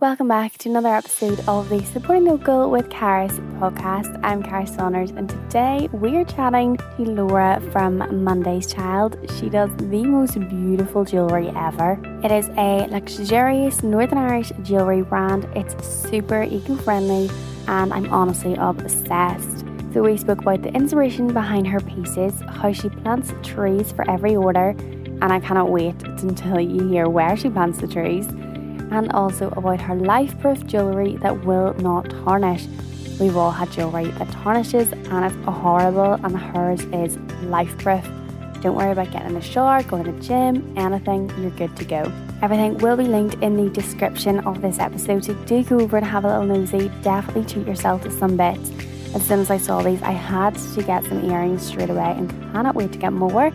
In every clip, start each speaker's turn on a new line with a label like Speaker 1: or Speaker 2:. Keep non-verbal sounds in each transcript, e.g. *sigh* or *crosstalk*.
Speaker 1: Welcome back to another episode of the Supporting Local with Caris podcast. I'm Caris Saunders, and today we're chatting to Laura from Monday's Child. She does the most beautiful jewellery ever. It is a luxurious Northern Irish jewellery brand, it's super eco friendly, and I'm honestly obsessed. So, we spoke about the inspiration behind her pieces, how she plants trees for every order, and I cannot wait until you hear where she plants the trees and also about her life proof jewellery that will not tarnish. We've all had jewellery that tarnishes and it's horrible, and hers is life proof. Don't worry about getting in the shower, going to the gym, anything, you're good to go. Everything will be linked in the description of this episode, so do go over and have a little nosy. Definitely treat yourself to some bits. As soon as I saw these, I had to get some earrings straight away and cannot wait to get more.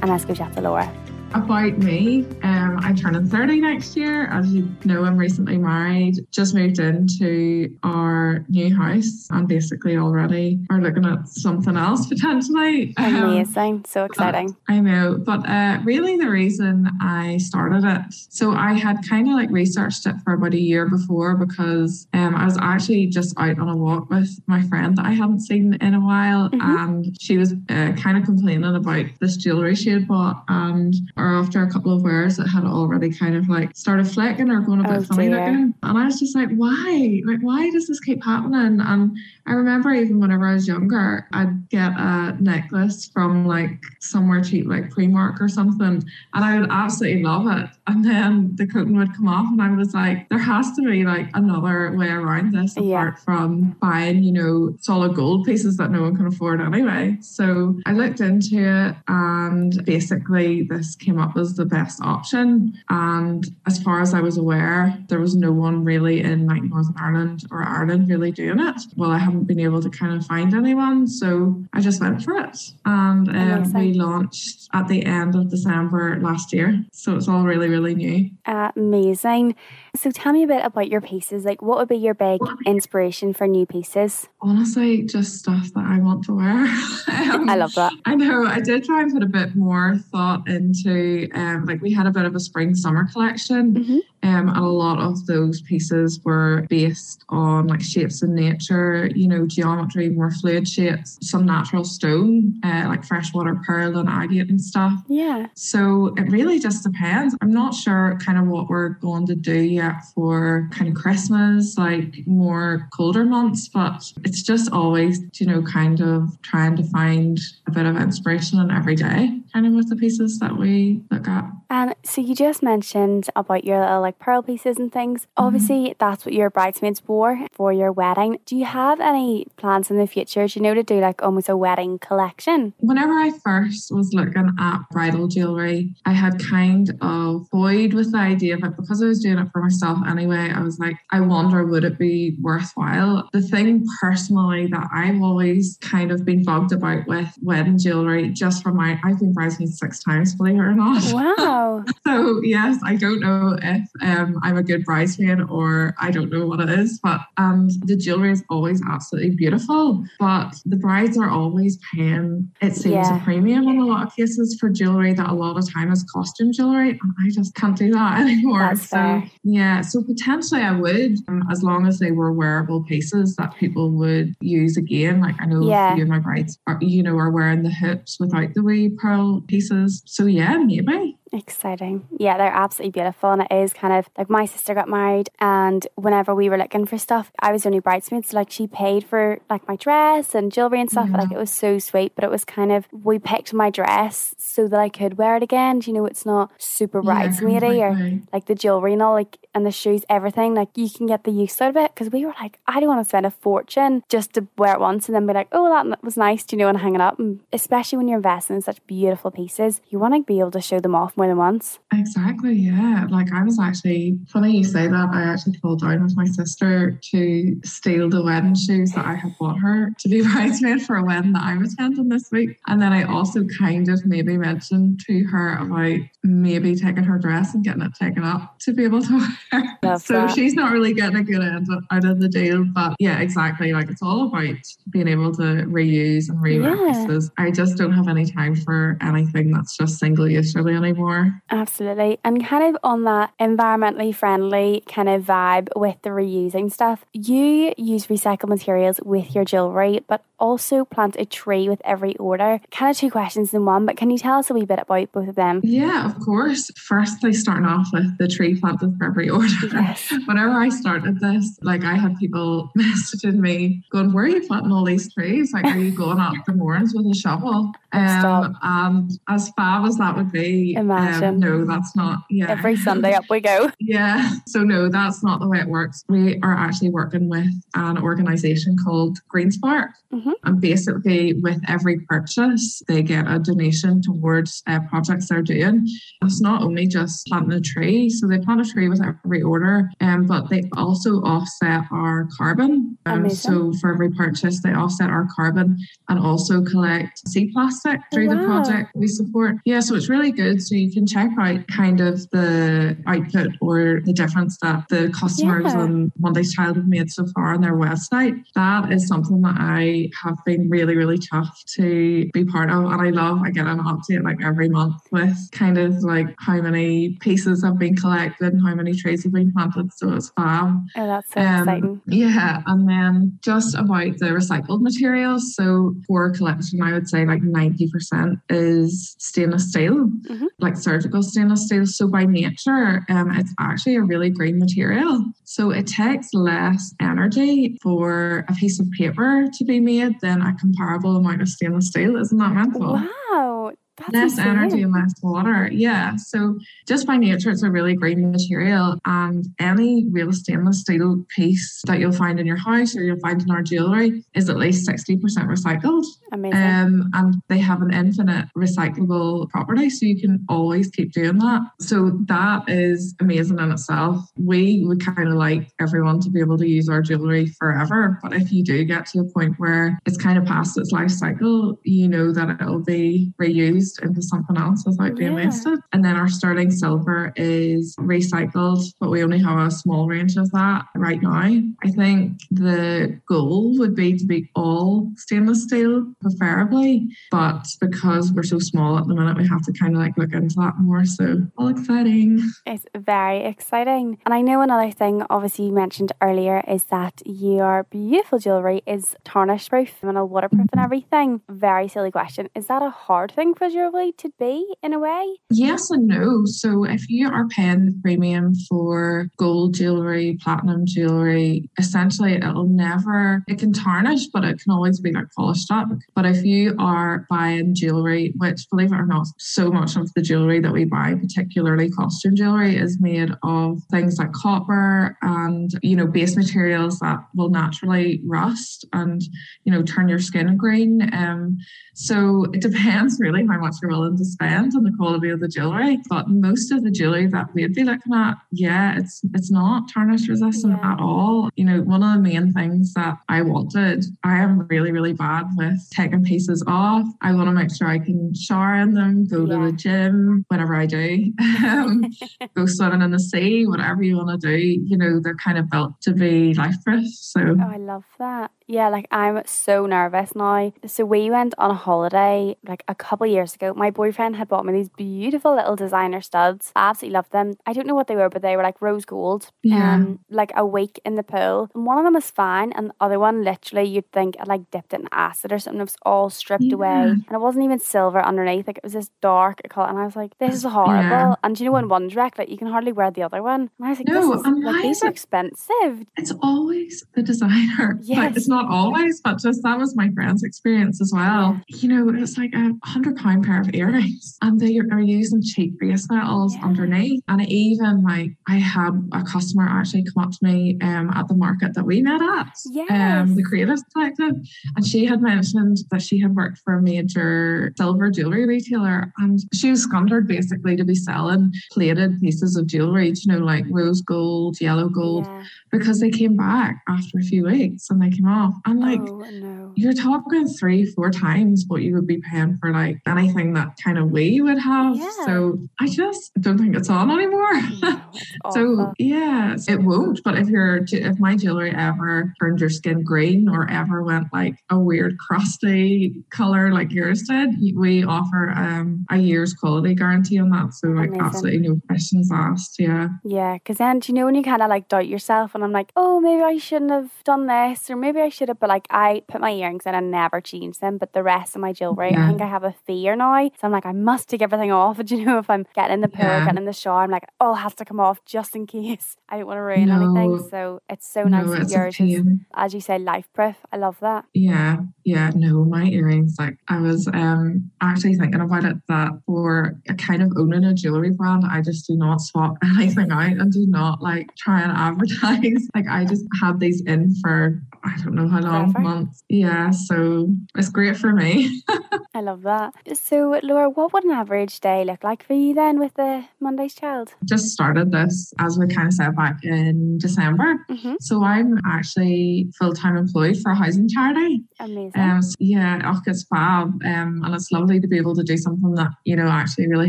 Speaker 1: And let's go chat to Laura
Speaker 2: about me, um, I'm turning 30 next year. As you know, I'm recently married, just moved into our new house and basically already are looking at something else *laughs* potentially.
Speaker 1: Amazing. Um, so exciting.
Speaker 2: I know. But uh, really, the reason I started it, so I had kind of like researched it for about a year before because um, I was actually just out on a walk with my friend that I hadn't seen in a while. Mm-hmm. And she was uh, kind of complaining about this jewelry she had bought. And or after a couple of wears it had already kind of like started flicking or going a bit oh, funny dear. looking. And I was just like, why? Like, why does this keep happening? And I remember even whenever I was younger, I'd get a necklace from like somewhere cheap, like Primark or something, and I would absolutely love it. And then the coating would come off, and I was like, there has to be like another way around this apart yeah. from buying, you know, solid gold pieces that no one can afford anyway. So I looked into it, and basically this came up as the best option. And as far as I was aware, there was no one really in like Northern Ireland or Ireland really doing it. Well, I haven't been able to kind of find anyone. So I just went for it. And um, we launched at the end of December last year. So it's all really, really new.
Speaker 1: amazing. So tell me a bit about your pieces. Like, what would be your big inspiration for new pieces?
Speaker 2: Honestly, just stuff that I want to wear. *laughs* *laughs*
Speaker 1: um, I love that.
Speaker 2: I know. I did try and put a bit more thought into, um, like, we had a bit of a spring summer collection. Mm-hmm. Um, and a lot of those pieces were based on like shapes in nature, you know, geometry, more fluid shapes, some natural stone, uh, like freshwater pearl and agate and stuff.
Speaker 1: Yeah.
Speaker 2: So it really just depends. I'm not sure kind of what we're going to do yet for kind of Christmas, like more colder months, but it's just always, you know, kind of trying to find a bit of inspiration in every day, kind of with the pieces that we look at.
Speaker 1: And so you just mentioned about your little like pearl pieces and things. Mm-hmm. Obviously, that's what your bridesmaids wore for your wedding. Do you have any plans in the future, do you know, to do like almost a wedding collection?
Speaker 2: Whenever I first was looking at bridal jewellery, I had kind of toyed with the idea of it because I was doing it for myself anyway. I was like, I wonder, would it be worthwhile? The thing personally that I've always kind of been bugged about with wedding jewellery, just from my, I've been bridesmaid six times, believe it or not.
Speaker 1: Wow. *laughs*
Speaker 2: so, yes, I don't know if um, I'm a good bridesmaid or I don't know what it is, but um, the jewellery is always absolutely beautiful. But the brides are always paying, it seems, yeah. a premium in a lot of cases for jewellery that a lot of time is costume jewellery. And I just can't do that *laughs* anymore.
Speaker 1: That's
Speaker 2: so,
Speaker 1: fair.
Speaker 2: yeah, so potentially I would, um, as long as they were wearable pieces that people would use again. Like I know yeah. a few of my brides are, you know, are wearing the hoops without the wee pearl pieces. So yeah, maybe.
Speaker 1: Exciting. Yeah, they're absolutely beautiful. And it is kind of like my sister got married, and whenever we were looking for stuff, I was only bridesmaid. So, like, she paid for like my dress and jewelry and stuff. Like, mm-hmm. it was so sweet. But it was kind of, we picked my dress so that I could wear it again. Do you know, it's not super bridesmaidy yeah, or like the jewelry and all, like, and the shoes, everything. Like, you can get the use out of it. Cause we were like, I don't want to spend a fortune just to wear it once and then be like, oh, that was nice, do you know, and hang it up. And especially when you're investing in such beautiful pieces, you want to be able to show them off more than once.
Speaker 2: Exactly, yeah. Like I was actually funny you say that. I actually called down with my sister to steal the wedding shoes that I had bought her to be *laughs* bridesmaid for a wedding that I'm attending this week. And then I also kind of maybe mentioned to her about maybe taking her dress and getting it taken up to be able to *laughs* wear. Love so that. she's not really getting a good end out of the deal. But yeah, exactly. Like it's all about being able to reuse and rewear yeah. I just don't have any time for anything that's just single use really anymore. More.
Speaker 1: Absolutely. And kind of on that environmentally friendly kind of vibe with the reusing stuff, you use recycled materials with your jewellery, but also plant a tree with every order. Kind of two questions in one, but can you tell us a wee bit about both of them?
Speaker 2: Yeah, of course. Firstly, starting off with the tree planted for every order. Yes. *laughs* Whenever I started this, like I had people *laughs* messaging me going, Where are you planting all these trees? Like, are you *laughs* going up the Mournes with a shovel? Um, and as fab as that would be,
Speaker 1: um, imagine. Um,
Speaker 2: no, that's not. Yeah.
Speaker 1: Every Sunday up we go.
Speaker 2: yeah. So, no, that's not the way it works. We are actually working with an organization called Greenspark. Mm-hmm. And basically, with every purchase, they get a donation towards uh, projects they're doing. It's not only just planting a tree, so they plant a tree with every order, um, but they also offset our carbon. Um, so for every purchase, they offset our carbon and also collect sea plastic through wow. the project we support. Yeah, so it's really good. So you can check out kind of the output or the difference that the customers yeah. on Monday's Child have made so far on their website. That is something that I have been really, really tough to be part of. And I love, I get an update like every month with kind of like how many pieces have been collected and how many trees have been planted. So it's fab.
Speaker 1: Oh, that's so um, exciting.
Speaker 2: Yeah. And then just about the recycled materials. So for collection, I would say like 90% is stainless steel, mm-hmm. like surgical stainless steel. So by nature, um, it's actually a really green material. So it takes less energy for a piece of paper to be made than a comparable amount of stainless steel. Isn't that mental?
Speaker 1: Wow.
Speaker 2: That's less insane. energy and less water. Yeah. So just by nature, it's a really green material. And any real stainless steel piece that you'll find in your house or you'll find in our jewelry is at least 60% recycled.
Speaker 1: Amazing. Um,
Speaker 2: and they have an infinite recyclable property. So you can always keep doing that. So that is amazing in itself. We would kind of like everyone to be able to use our jewelry forever. But if you do get to a point where it's kind of past its life cycle, you know that it'll be reused into something else without oh, being yeah. wasted. And then our sterling silver is recycled, but we only have a small range of that right now. I think the goal would be to be all stainless steel, preferably, but because we're so small at the minute, we have to kind of like look into that more. So all exciting.
Speaker 1: It's very exciting. And I know another thing, obviously you mentioned earlier, is that your beautiful jewellery is tarnish proof and waterproof and mm-hmm. everything. Very silly question. Is that a hard thing for jewelry to be in a way?
Speaker 2: Yes and no. So if you are paying the premium for gold jewelry, platinum jewelry, essentially it'll never, it can tarnish, but it can always be like polished up. But if you are buying jewelry, which believe it or not, so much of the jewelry that we buy, particularly costume jewelry, is made of things like copper and, you know, base materials that will naturally rust and, you know, turn your skin green. Um, so it *laughs* depends really how much you're willing to spend on the quality of the jewelry. But most of the jewelry that we'd be looking at, yeah, it's it's not tarnish resistant yeah. at all. You know, one of the main things that I wanted, I am really, really bad with taking pieces off. I want to make sure I can shower in them, go yeah. to the gym whenever I do, *laughs* um, *laughs* go swimming in the sea, whatever you want to do. You know, they're kind of built to be life proof. So
Speaker 1: oh, I love that. Yeah, like I'm so nervous now. So we went on a holiday like a couple years ago. My boyfriend had bought me these beautiful little designer studs. I absolutely loved them. I don't know what they were, but they were like rose gold.
Speaker 2: Yeah.
Speaker 1: Um, like a week in the pool. And one of them was fine, and the other one, literally, you'd think I like dipped it in acid or something. It was all stripped yeah. away, and it wasn't even silver underneath. Like it was this dark color, and I was like, "This is horrible." Yeah. And you know, when one's wrecked, like you can hardly wear the other one. And I was like, no, "This is like, these are expensive."
Speaker 2: It's always the designer. Yes. *laughs* Like, it's not not always, but just that was my friend's experience as well. You know, it's like a hundred pound pair of earrings and they are using cheap base metals yeah. underneath. And even like I had a customer actually come up to me um, at the market that we met at,
Speaker 1: yes.
Speaker 2: um, the Creative Collective, and she had mentioned that she had worked for a major silver jewelry retailer and she was scundered basically to be selling plated pieces of jewelry, you know, like rose gold, yellow gold, yeah. because they came back after a few weeks and they came off. And like,
Speaker 1: oh, no.
Speaker 2: you're talking three, four times what you would be paying for like anything that kind of we would have.
Speaker 1: Yeah.
Speaker 2: So I just don't think it's on anymore.
Speaker 1: No, *laughs* it's
Speaker 2: So yeah, it won't. But if your if my jewelry ever turned your skin green or ever went like a weird crusty color like yours did, we offer um, a year's quality guarantee on that. So like
Speaker 1: Amazing.
Speaker 2: absolutely no questions asked. Yeah,
Speaker 1: Yeah, because then do you know when you kind of like doubt yourself, and I'm like, oh, maybe I shouldn't have done this, or maybe I should have. But like, I put my earrings in and never changed them. But the rest of my jewelry, I think I have a fear now. So I'm like, I must take everything off. *laughs* You know, if I'm getting in the pool,
Speaker 2: Yeah.
Speaker 1: getting in the shower, I'm like, oh, it has to come off just in *laughs* case I don't want to ruin
Speaker 2: No.
Speaker 1: anything. So it's so nice
Speaker 2: no,
Speaker 1: that yours is, as you say, life proof. I love that.
Speaker 2: Yeah, yeah, no, my earrings, like I was um actually thinking about it that for a kind of owning a jewelry brand, I just do not swap *laughs* anything out and do not like try and advertise. *laughs* Like I just had these in for I don't know how long,
Speaker 1: Forever.
Speaker 2: months. Yeah, so it's great for me. *laughs*
Speaker 1: I love that. So, Laura, what would an average day look like for you then with the Monday's Child?
Speaker 2: just started this as we kind of said back in December.
Speaker 1: Mm-hmm.
Speaker 2: So I'm actually full-time employed for a housing charity.
Speaker 1: Amazing.
Speaker 2: Um, so yeah, it's fab. Um, and it's lovely to be able to do something that, you know, actually really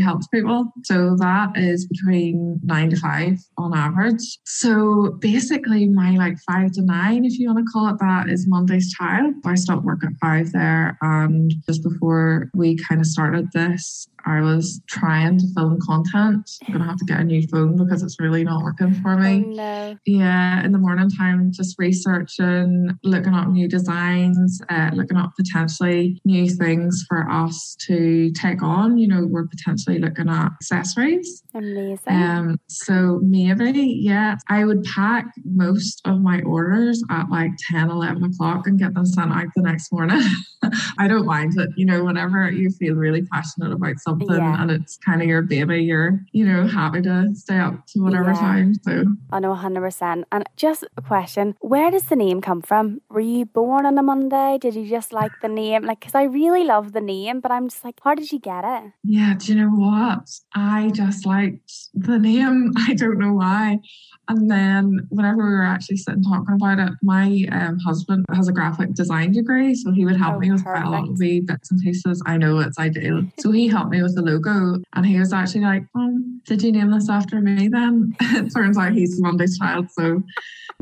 Speaker 2: helps people. So that is between nine to five on average. So basically my like five to nine, if you want to call it that, is Monday's child. I stopped work at five there and just before we kind of started this, I was trying to film content. I'm gonna have to get a new phone because it's really not working for
Speaker 1: oh,
Speaker 2: me.
Speaker 1: no.
Speaker 2: Yeah, in the morning time, just researching, looking up new designs, uh, looking up potentially new things for us to take on. You know, we're potentially looking at accessories.
Speaker 1: Amazing.
Speaker 2: Um, so maybe, yeah, I would pack most of my orders at like 10, 11 o'clock and get them sent out the next morning. *laughs* I don't mind it. You know, whenever you feel really passionate about something
Speaker 1: Yeah.
Speaker 2: and it's kind of your baby, you're, you know, happy to stay up to whatever
Speaker 1: Yeah.
Speaker 2: time. So
Speaker 1: I know 100%. And just a question where does the name come from? Were you born on a Monday? Did you just like the name? Like, because I really love the name, but I'm just like, how did you get it?
Speaker 2: Yeah, do you know what? I just liked the name. *laughs* I don't know why. And then whenever we were actually sitting talking about it, my um, husband has a graphic design degree, so he would help
Speaker 1: Oh,
Speaker 2: me with quite a lot of
Speaker 1: perfect.
Speaker 2: wee bits and pieces. I know it's ideal. So he helped me with the logo, and he was actually like, oh, "Did you name this after me?" Then *laughs* it turns out he's Monday's child, so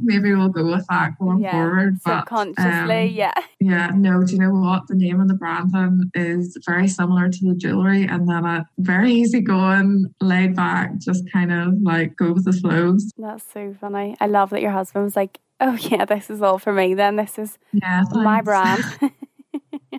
Speaker 2: maybe we'll go with that going
Speaker 1: yeah.
Speaker 2: forward. But,
Speaker 1: Subconsciously,
Speaker 2: um,
Speaker 1: yeah.
Speaker 2: yeah, no, do you know what? The name of the branding is very similar to the jewelry and then a very easygoing, laid back, just kind of like go with the flows.
Speaker 1: That's so funny. I love that your husband was like, oh, yeah, this is all for me then. This is
Speaker 2: Yeah,
Speaker 1: my brand. *laughs* *laughs*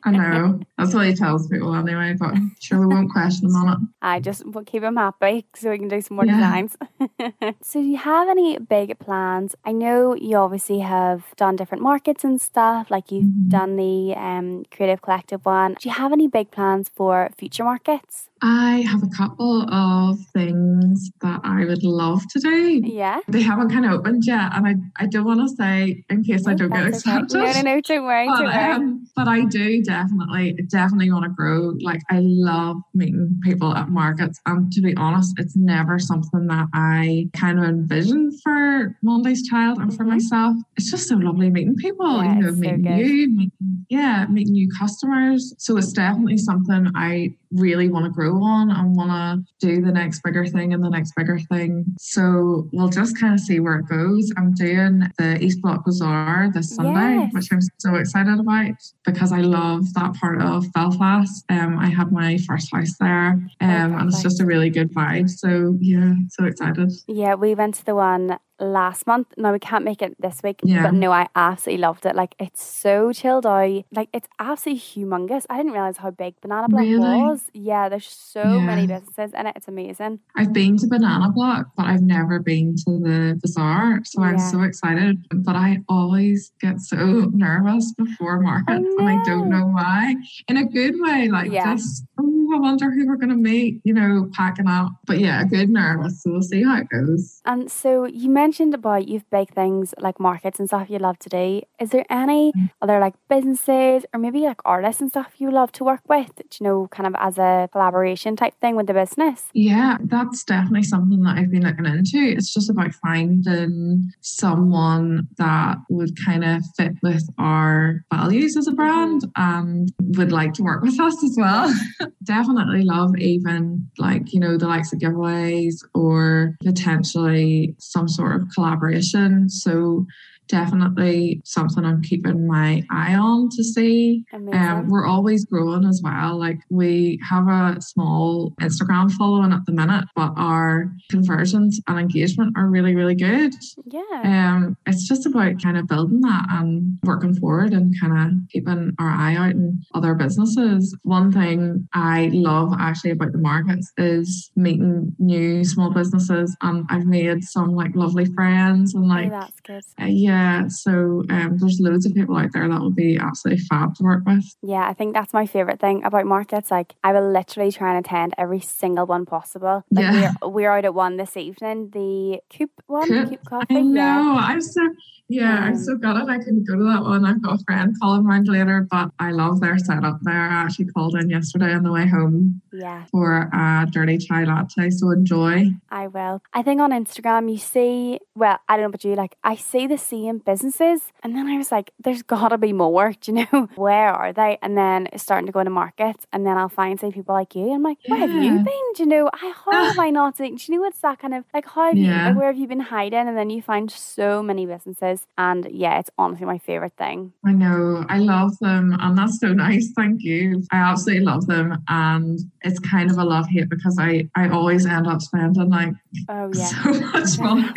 Speaker 2: I know. That's what he tells people anyway, but I'm sure we won't question him on it.
Speaker 1: I just will keep him happy *laughs* so we can do some more
Speaker 2: Yeah.
Speaker 1: designs. *laughs* so, do you have any big plans? I know you obviously have done different markets and stuff, like you've
Speaker 2: Mhm.
Speaker 1: done the um, Creative Collective one. Do you have any big plans for future markets?
Speaker 2: I have a couple of things that I would love to do.
Speaker 1: Yeah.
Speaker 2: They haven't kind of opened yet, and I, I don't want to say in case I don't get
Speaker 1: that's okay.
Speaker 2: accepted.
Speaker 1: No, no, no, don't worry,
Speaker 2: but,
Speaker 1: don't worry.
Speaker 2: um, but I do definitely, definitely want to grow. Like I love meeting people at markets, and to be honest, it's never something that I kind of envisioned for Monday's Child and for
Speaker 1: Mhm.
Speaker 2: myself. It's just so lovely meeting people.
Speaker 1: Yeah,
Speaker 2: you know,
Speaker 1: it's so
Speaker 2: meeting you, meeting, yeah, meeting new customers. So it's definitely something I really want to grow on and want to do the next bigger thing and the next bigger thing. So we'll just kind of see where it goes. I'm doing the East Block Bazaar this Sunday,
Speaker 1: Yes.
Speaker 2: which I'm so excited about because I love that part of Belfast. Um, I had my first house there, um, and it's just a really good vibe. So yeah, so excited.
Speaker 1: Yeah, we went to the one last month. No, we can't make it this week.
Speaker 2: Yeah.
Speaker 1: But no, I absolutely loved it. Like it's so chilled out. Like it's absolutely humongous. I didn't realise how big Banana Block
Speaker 2: Really?
Speaker 1: was. Yeah, there's so many businesses in it. It's amazing.
Speaker 2: I've been to Banana Block, but I've never been to the bazaar. So I'm so excited. But I always get so *laughs* nervous before markets and I don't
Speaker 1: know.
Speaker 2: why. In a good way, like
Speaker 1: Yeah.
Speaker 2: just oh, I wonder who we're gonna meet, you know, packing up. But yeah, good nervous. So we'll see how it goes.
Speaker 1: And so you mentioned about you've big things like markets and stuff you love to do. Is there any
Speaker 2: Mm.
Speaker 1: other like businesses or maybe like artists and stuff you love to work with? You know, kind of as a collaboration type thing with the business?
Speaker 2: Yeah, that's definitely something that I've been looking into. It's just about finding someone that would kind of fit with our values as a brand and would like to work with us as well. definitely *laughs* *laughs* love even like, you know, the likes of giveaways or potentially some sort of collaboration. So definitely something I'm keeping my eye on to see. Um, we're always growing as well. Like we have a small Instagram following at the minute, but our conversions and engagement are really, really good.
Speaker 1: Yeah.
Speaker 2: Um, it's just about kind of building that and working forward and kind of keeping our eye out in other businesses. One thing I love actually about the markets is meeting new small businesses and I've made some like lovely friends and like
Speaker 1: oh, that's good.
Speaker 2: Uh, yeah yeah, so um, there's loads of people out there that would be absolutely fab to work with.
Speaker 1: Yeah, I think that's my favorite thing about markets. Like, I will literally try and attend every single one possible. Like, yeah. we're, we're out at one this evening, the Coop one, Coop, Coop Coffee.
Speaker 2: I know, yeah. I'm so yeah, um, I'm so glad I couldn't go to that one. I've got a friend calling around later, but I love their setup there. I actually called in yesterday on the way home
Speaker 1: yeah.
Speaker 2: for a dirty chai latte. So enjoy.
Speaker 1: I will. I think on Instagram you see, well, I don't know about you, like I see the same businesses and then I was like, there's gotta be more. *laughs* Do you know? Where are they? And then starting to go into markets and then I'll find say people like you. And I'm like, where yeah. have you been? Do you know? I how ah. have I not seen do you know it's that kind of like how have yeah. you like, where have you been hiding? And then you find so many businesses and yeah, it's honestly my favorite thing.
Speaker 2: I know. I love them. And that's so *laughs* nice. Thank you. I absolutely love them. And it's kind of a love hate because I, I always end up spending like
Speaker 1: oh, *laughs* yeah.
Speaker 2: so much money.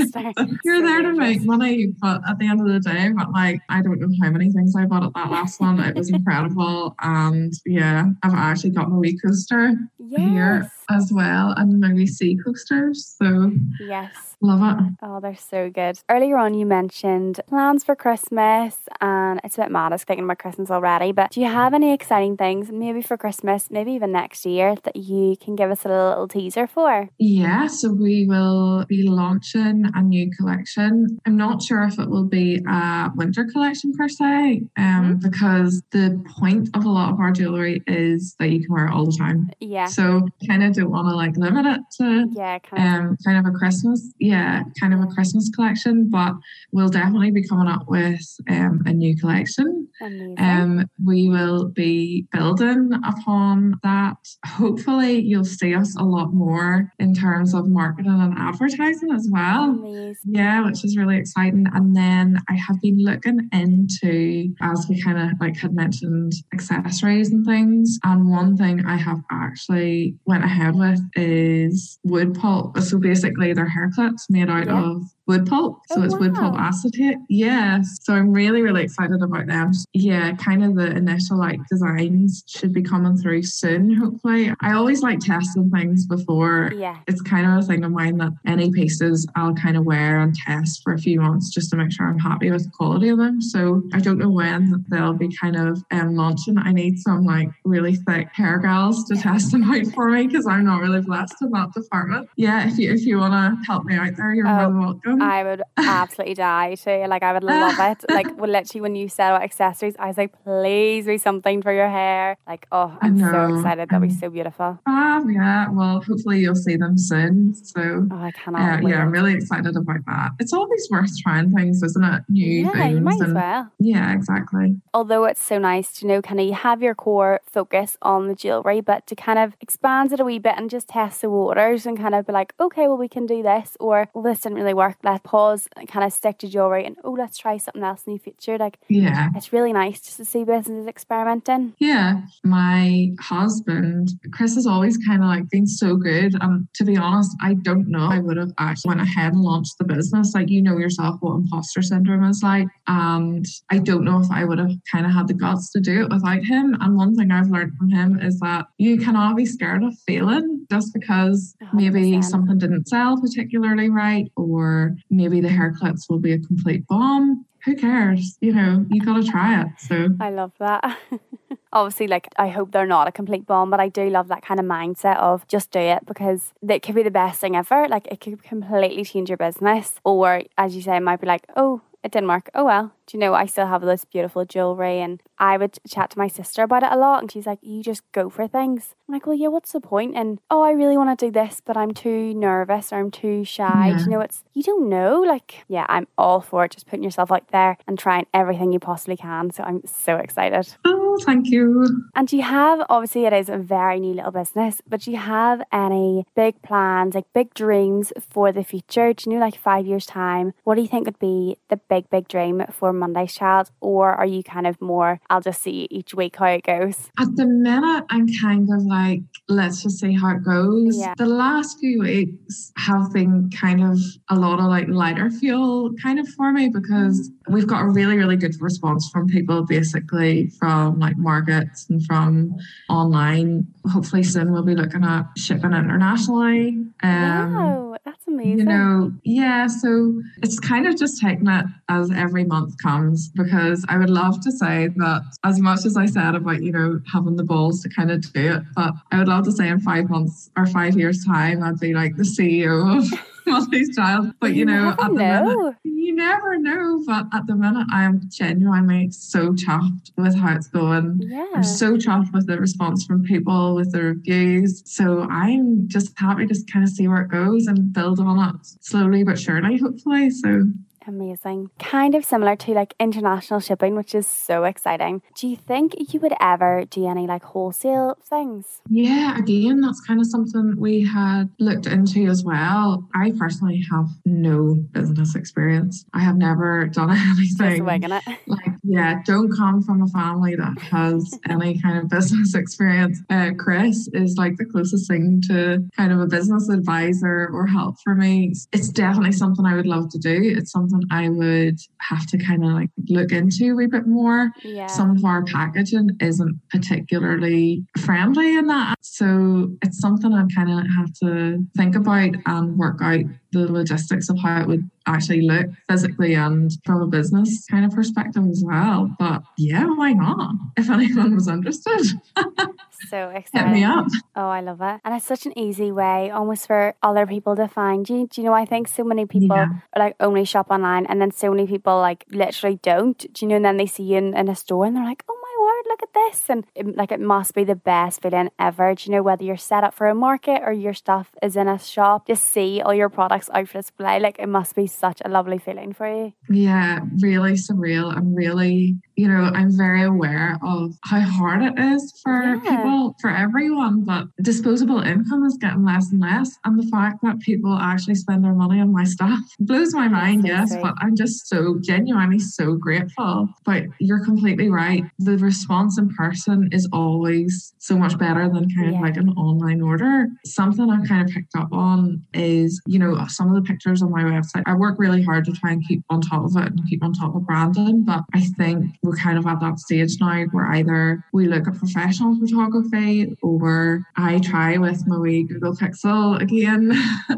Speaker 2: You're there to make money, but at the end of the day, but like I don't know how many things I bought at that last one. It was incredible. And yeah, I've actually got my wee coaster
Speaker 1: yes.
Speaker 2: here as well and maybe sea coasters. So
Speaker 1: yes.
Speaker 2: Love it.
Speaker 1: Oh, they're so good. Earlier on, you mentioned plans for Christmas, and it's a bit mad. I was thinking about Christmas already. But do you have any exciting things, maybe for Christmas, maybe even next year, that you can give us a little, little teaser for?
Speaker 2: Yeah, so we will be launching a new collection. I'm not sure if it will be a winter collection per se, um, mm-hmm. because the point of a lot of our jewelry is that you can wear it all the time.
Speaker 1: Yeah.
Speaker 2: So kind of don't want to like limit it to
Speaker 1: yeah, kind
Speaker 2: of. um, kind of a Christmas yeah, kind of a Christmas collection, but we'll definitely be coming up with um, a new collection.
Speaker 1: Amazing.
Speaker 2: Um, we will be building upon that. Hopefully, you'll see us a lot more in terms of marketing and advertising as well.
Speaker 1: Amazing.
Speaker 2: Yeah, which is really exciting. And then I have been looking into, as we kind of like had mentioned, accessories and things. And one thing I have actually went ahead with is wood pulp. So basically, they're hair clips made out yeah. of wood pulp. So oh, it's wow. wood pulp acetate. Yes. So I'm really, really excited about them. Yeah, kind of the initial like designs should be coming through soon, hopefully. I always like testing things before.
Speaker 1: Yeah.
Speaker 2: It's kind of a thing of mine that any pieces I'll kind of wear and test for a few months just to make sure I'm happy with the quality of them. So I don't know when they'll be kind of um, launching. I need some like really thick hair gals to test them out for me because I'm not really blessed in that department. Yeah, if you if you want to help me out there, you're oh, more than welcome.
Speaker 1: I would absolutely die too. Like I would love it. *laughs* Like well, literally when you said about accessories, I was like, please be something for your hair. Like, oh, I'm so excited. That'll be so beautiful.
Speaker 2: Um, yeah. Well, hopefully you'll see them soon. So
Speaker 1: oh, I cannot.
Speaker 2: Uh, yeah, I'm really excited about that. It's always worth trying things, isn't it? New
Speaker 1: yeah,
Speaker 2: things.
Speaker 1: You might
Speaker 2: and,
Speaker 1: as well.
Speaker 2: Yeah, exactly.
Speaker 1: Although it's so nice to know, kind of, you have your core focus on the jewelry, but to kind of expand it a wee bit and just test the waters and kind of be like, okay, well, we can do this, or well, this didn't really work. Let's pause and kind of stick to jewelry and oh, let's try something else in the future. Like,
Speaker 2: yeah,
Speaker 1: it's really nice just to see businesses experimenting.
Speaker 2: Yeah, my husband Chris has always kind of like been so good. And to be honest, I don't know I would have actually went ahead and launched the business. Like you know yourself what imposter syndrome is like, and I don't know if I would have kind of had the guts to do it without him. And one thing I've learned from him is that you cannot be scared of failing just because 100%. maybe something didn't sell particularly right or maybe the hair clips will be a complete bomb. Who cares? You know, you got to try it. So
Speaker 1: I love that. *laughs* Obviously, like I hope they're not a complete bomb, but I do love that kind of mindset of just do it because it could be the best thing ever. Like it could completely change your business, or as you say, it might be like, oh, it didn't work. Oh well, do you know, I still have this beautiful jewelry and I would chat to my sister about it a lot and she's like, You just go for things. I'm like, Well, yeah, what's the point? And oh, I really want to do this, but I'm too nervous or I'm too shy. Yeah. Do you know, it's you don't know. Like, yeah, I'm all for it. Just putting yourself out there and trying everything you possibly can. So I'm so excited.
Speaker 2: Oh, thank you.
Speaker 1: And do you have obviously it is a very new little business, but do you have any big plans, like big dreams for the future? Do you know like five years time? What do you think would be the big, big dream for Monday's Child? Or are you kind of more, I'll just see each week how it goes?
Speaker 2: At the minute, I'm kind of like, let's just see how it goes. Yeah. The last few weeks have been kind of a lot of like lighter fuel kind of for me because we've got a really, really good response from people basically from like markets and from online. Hopefully soon we'll be looking at shipping internationally.
Speaker 1: Um, wow, that's amazing.
Speaker 2: You know, yeah, so it's kind of just taking it as every month comes because I would love to say that as much as I said about, you know, having the balls to kind of do it, but I would love to say in five months or five years time I'd be like the CEO of *laughs* Monday's Child. But you, you know, at the know. minute you never know. But at the minute I am genuinely so chuffed with how it's going.
Speaker 1: Yeah.
Speaker 2: I'm so chuffed with the response from people, with the reviews. So I'm just happy to kind of see where it goes and build on it slowly but surely, hopefully. So
Speaker 1: Amazing. Kind of similar to like international shipping, which is so exciting. Do you think you would ever do any like wholesale things?
Speaker 2: Yeah, again, that's kind of something we had looked into as well. I personally have no business experience. I have never done *laughs* anything.
Speaker 1: Just it.
Speaker 2: Like, yeah, don't come from a family that has *laughs* any kind of business experience. Uh, Chris is like the closest thing to kind of a business advisor or help for me. It's definitely something I would love to do. It's something something I would have to kind of like look into a wee bit more.
Speaker 1: Yeah.
Speaker 2: Some of our packaging isn't particularly friendly in that. So it's something I kind of have to think about and work out the logistics of how it would actually look physically and from a business kind of perspective as well. But yeah, why not? If anyone was interested. *laughs*
Speaker 1: so excited.
Speaker 2: Hit me up.
Speaker 1: Oh, I love it. And it's such an easy way almost for other people to find you. Do you know, I think so many people yeah. like only shop online and then so many people like literally don't. Do you know, and then they see you in, in a store and they're like, oh word, look at this. And it, like it must be the best feeling ever. Do you know whether you're set up for a market or your stuff is in a shop, just see all your products out for display. Like it must be such a lovely feeling for you.
Speaker 2: Yeah, really surreal. I'm really, you know, I'm very aware of how hard it is for yeah. people, for everyone. But disposable income is getting less and less. And the fact that people actually spend their money on my stuff *laughs* blows my mind, yes. But I'm just so genuinely so grateful. But you're completely right. The response in person is always so much better than kind yeah. of like an online order. Something I've kind of picked up on is, you know, some of the pictures on my website. I work really hard to try and keep on top of it and keep on top of branding, but I think we're kind of at that stage now where either we look at professional photography or I try with my wee Google Pixel again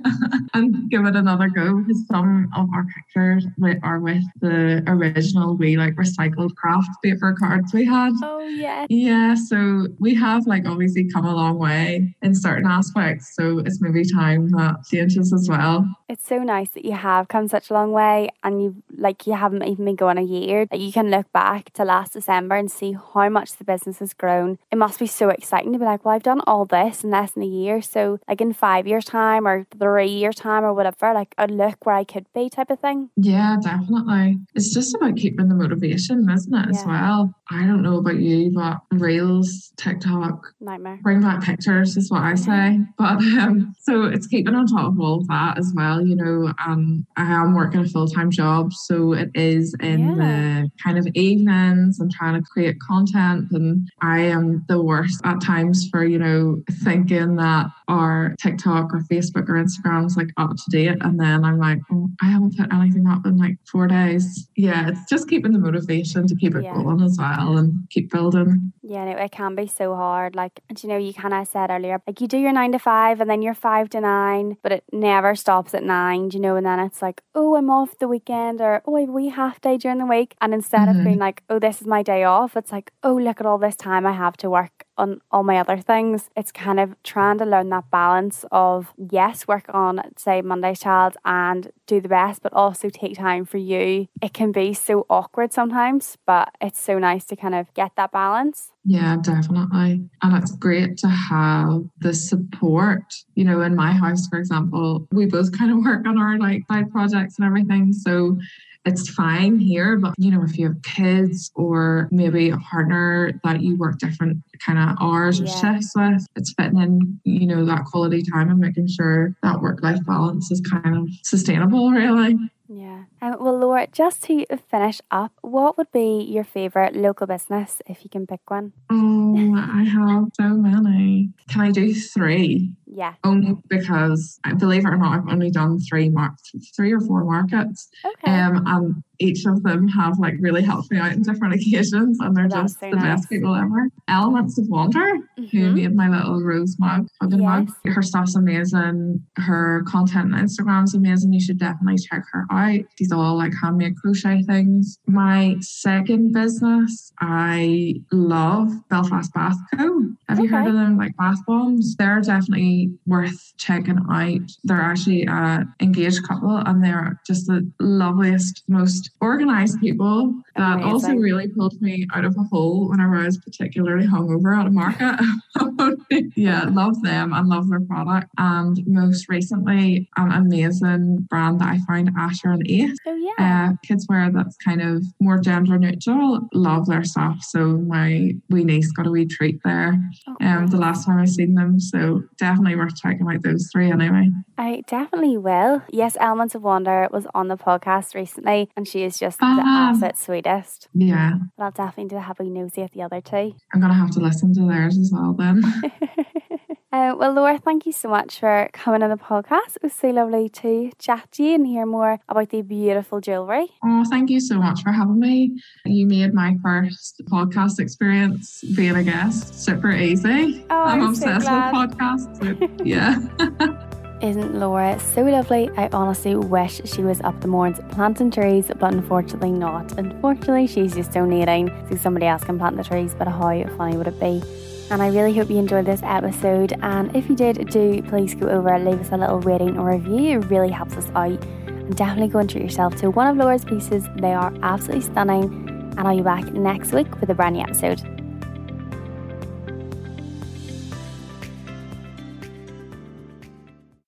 Speaker 2: *laughs* and give it another go because some of our pictures are with the original wee like recycled craft paper cards we had
Speaker 1: Oh, yeah.
Speaker 2: Yeah. So we have like obviously come a long way in certain aspects. So it's maybe time that changes as well.
Speaker 1: It's so nice that you have come such a long way and you like you haven't even been going a year. That you can look back to last December and see how much the business has grown. It must be so exciting to be like, well, I've done all this in less than a year. So like in five years' time or three years' time or whatever, like a look where I could be type of thing.
Speaker 2: Yeah, definitely. It's just about keeping the motivation, isn't it, yeah. as well? I don't know about you, but Reels, TikTok,
Speaker 1: nightmare.
Speaker 2: Bring back pictures is what I say. But um, so it's keeping on top of all of that as well. You know, um, I am working a full time job, so it is in yeah. the kind of evenings I'm trying to create content. And I am the worst at times for you know thinking that our TikTok or Facebook or Instagram is like up to date, and then I'm like, oh, I haven't put anything up in like four days. Yeah, it's just keeping the motivation to keep it yeah. going as well and keep building.
Speaker 1: Yeah, no, it can be so hard. Like, you know, you kind of said earlier, like you do your nine to five and then you're five to nine, but it never stops at nine, you know, and then it's like, oh, I'm off the weekend or oh, I have a wee half day during the week. And instead mm-hmm. of being like, oh, this is my day off, it's like, oh, look at all this time I have to work on all my other things. It's kind of trying to learn that balance of yes, work on say Monday's child and do the best, but also take time for you. It can be so awkward sometimes, but it's so nice to kind of get that balance.
Speaker 2: Yeah, definitely. And it's great to have the support. You know, in my house, for example, we both kind of work on our like side projects and everything. So it's fine here. But, you know, if you have kids or maybe a partner that you work different kind of hours or yeah. shifts with, it's fitting in, you know, that quality time and making sure that work life balance is kind of sustainable, really.
Speaker 1: Um, well, Laura, just to finish up, what would be your favourite local business if you can pick one?
Speaker 2: Oh, I have so many. Can I do three?
Speaker 1: Yeah.
Speaker 2: Only because, believe it or not, I've only done three mar- three or four markets.
Speaker 1: Okay.
Speaker 2: Um, and each of them have like really helped me out in different occasions, and they're just so the nice. best people ever. Elements of Wonder, mm-hmm. who made my little rose mug, yes. mug. Her stuff's amazing. Her content on Instagram is amazing. You should definitely check her out. These all like handmade crochet things. My second business, I love Belfast Bath Co. Have okay. you heard of them? Like bath bombs. They're definitely worth checking out. They're actually an engaged couple, and they're just the loveliest, most organized people that Amazing. also really pulled me out of a hole whenever I was particularly hungover at a market. *laughs* yeah, love them and love their product. And most recently, an amazing brand that I found, Asher and Ace.
Speaker 1: Oh, yeah.
Speaker 2: Uh, kids wear that's kind of more gender neutral. Love their stuff. So my wee niece got a wee treat there oh, um, the last time I seen them. So definitely worth checking out those three anyway.
Speaker 1: I definitely will. Yes, Elements of Wonder was on the podcast recently and she is just the absolute sweetest.
Speaker 2: Yeah.
Speaker 1: But I'll definitely do a happy nosy at the other two.
Speaker 2: I'm going to have to listen to theirs as well then. *laughs* *laughs*
Speaker 1: Uh, well, Laura, thank you so much for coming on the podcast. It was so lovely to chat to you and hear more about the beautiful jewellery.
Speaker 2: Oh, thank you so much for having me. You made my first podcast experience being a guest super easy.
Speaker 1: Oh, I'm,
Speaker 2: I'm obsessed
Speaker 1: so
Speaker 2: with podcasts. *laughs* yeah.
Speaker 1: Isn't Laura so lovely? I honestly wish she was up the moors planting trees, but unfortunately not. Unfortunately, she's just donating so somebody else can plant the trees, but how funny would it be? And I really hope you enjoyed this episode. And if you did, do please go over, and leave us a little rating or review. It really helps us out. And definitely go and treat yourself to one of Laura's pieces. They are absolutely stunning. And I'll be back next week with a brand new episode.